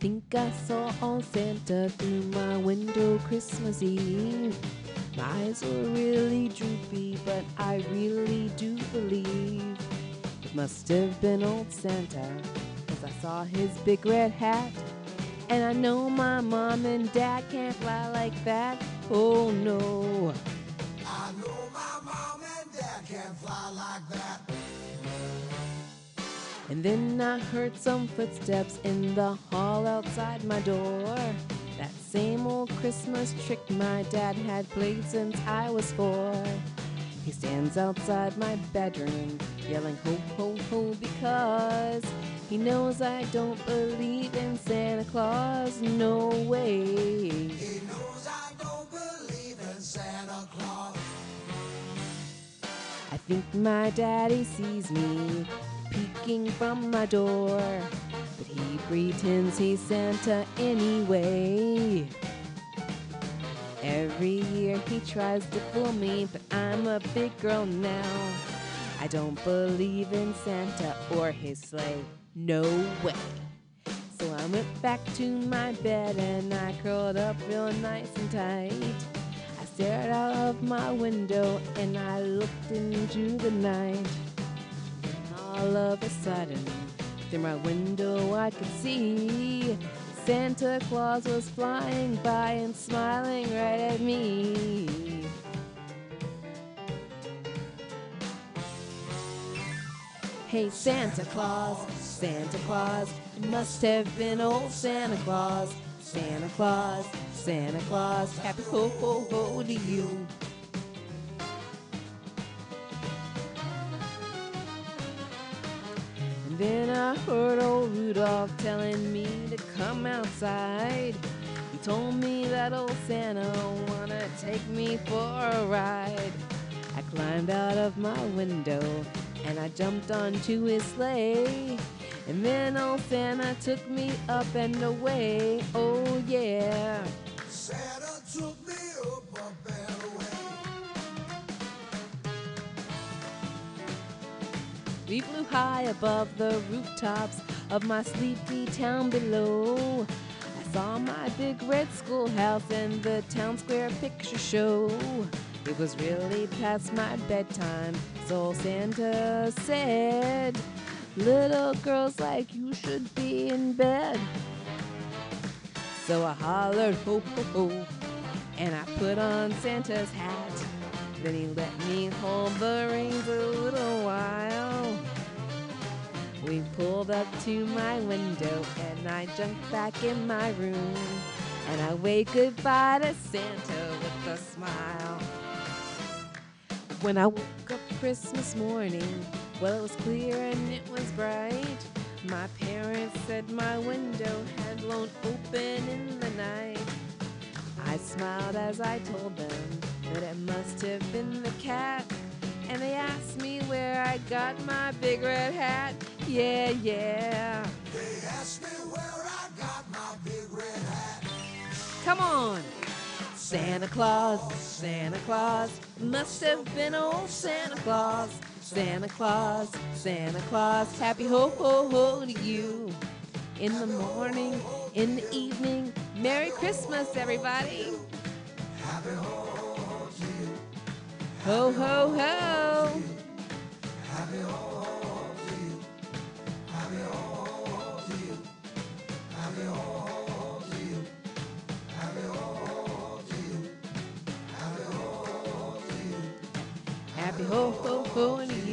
think I saw old Santa through my window Christmas Eve. My eyes were really droopy, but I really do believe it must have been old Santa, cause I saw his big red hat. And I know my mom and dad can't fly like that. Oh no. And then I heard some footsteps in the hall outside my door. That same old Christmas trick my dad had played since I was four. He stands outside my bedroom, yelling ho ho ho because he knows I don't believe in Santa Claus. No way. He knows I don't believe in Santa Claus. I think my daddy sees me peeking from my door, but he pretends he's Santa anyway. Every year he tries to fool me, but I'm a big girl now. I don't believe in Santa or his sleigh. No way. So I went back to my bed and I curled up real nice and tight. I stared out of my window and I looked into the night. All of a sudden, through my window I could see Santa Claus was flying by and smiling right at me. Hey, Santa Claus, Santa Claus, must have been old Santa Claus. Santa Claus, Santa Claus, happy ho ho ho to you. Then I heard old Rudolph telling me to come outside. He told me that old Santa wanna take me for a ride. I climbed out of my window and I jumped onto his sleigh. And then old Santa took me up and away. Oh yeah. Santa took me up, up and We flew high above the rooftops of my sleepy town below. I saw my big red schoolhouse and the town square picture show. It was really past my bedtime, so Santa said, Little girls like you should be in bed. So I hollered, ho, ho, ho, and I put on Santa's hat. Then he let me hold the reins a little while. We pulled up to my window and I jumped back in my room. And I waved goodbye to Santa with a smile. When I woke up Christmas morning, well, it was clear and it was bright. My parents said my window had blown open in the night. I smiled as I told them that it must have been the cat. And they asked me where I got my big red hat. Yeah, yeah. They asked me where I got my big red hat. Come on. Santa Claus, Santa Claus, must have been old Santa Claus. Santa Claus, Santa Claus, happy ho ho ho to you. In the morning, in the evening, Merry Christmas, everybody. Happy ho. Ho ho ho. Happy ho Happy ho ho ho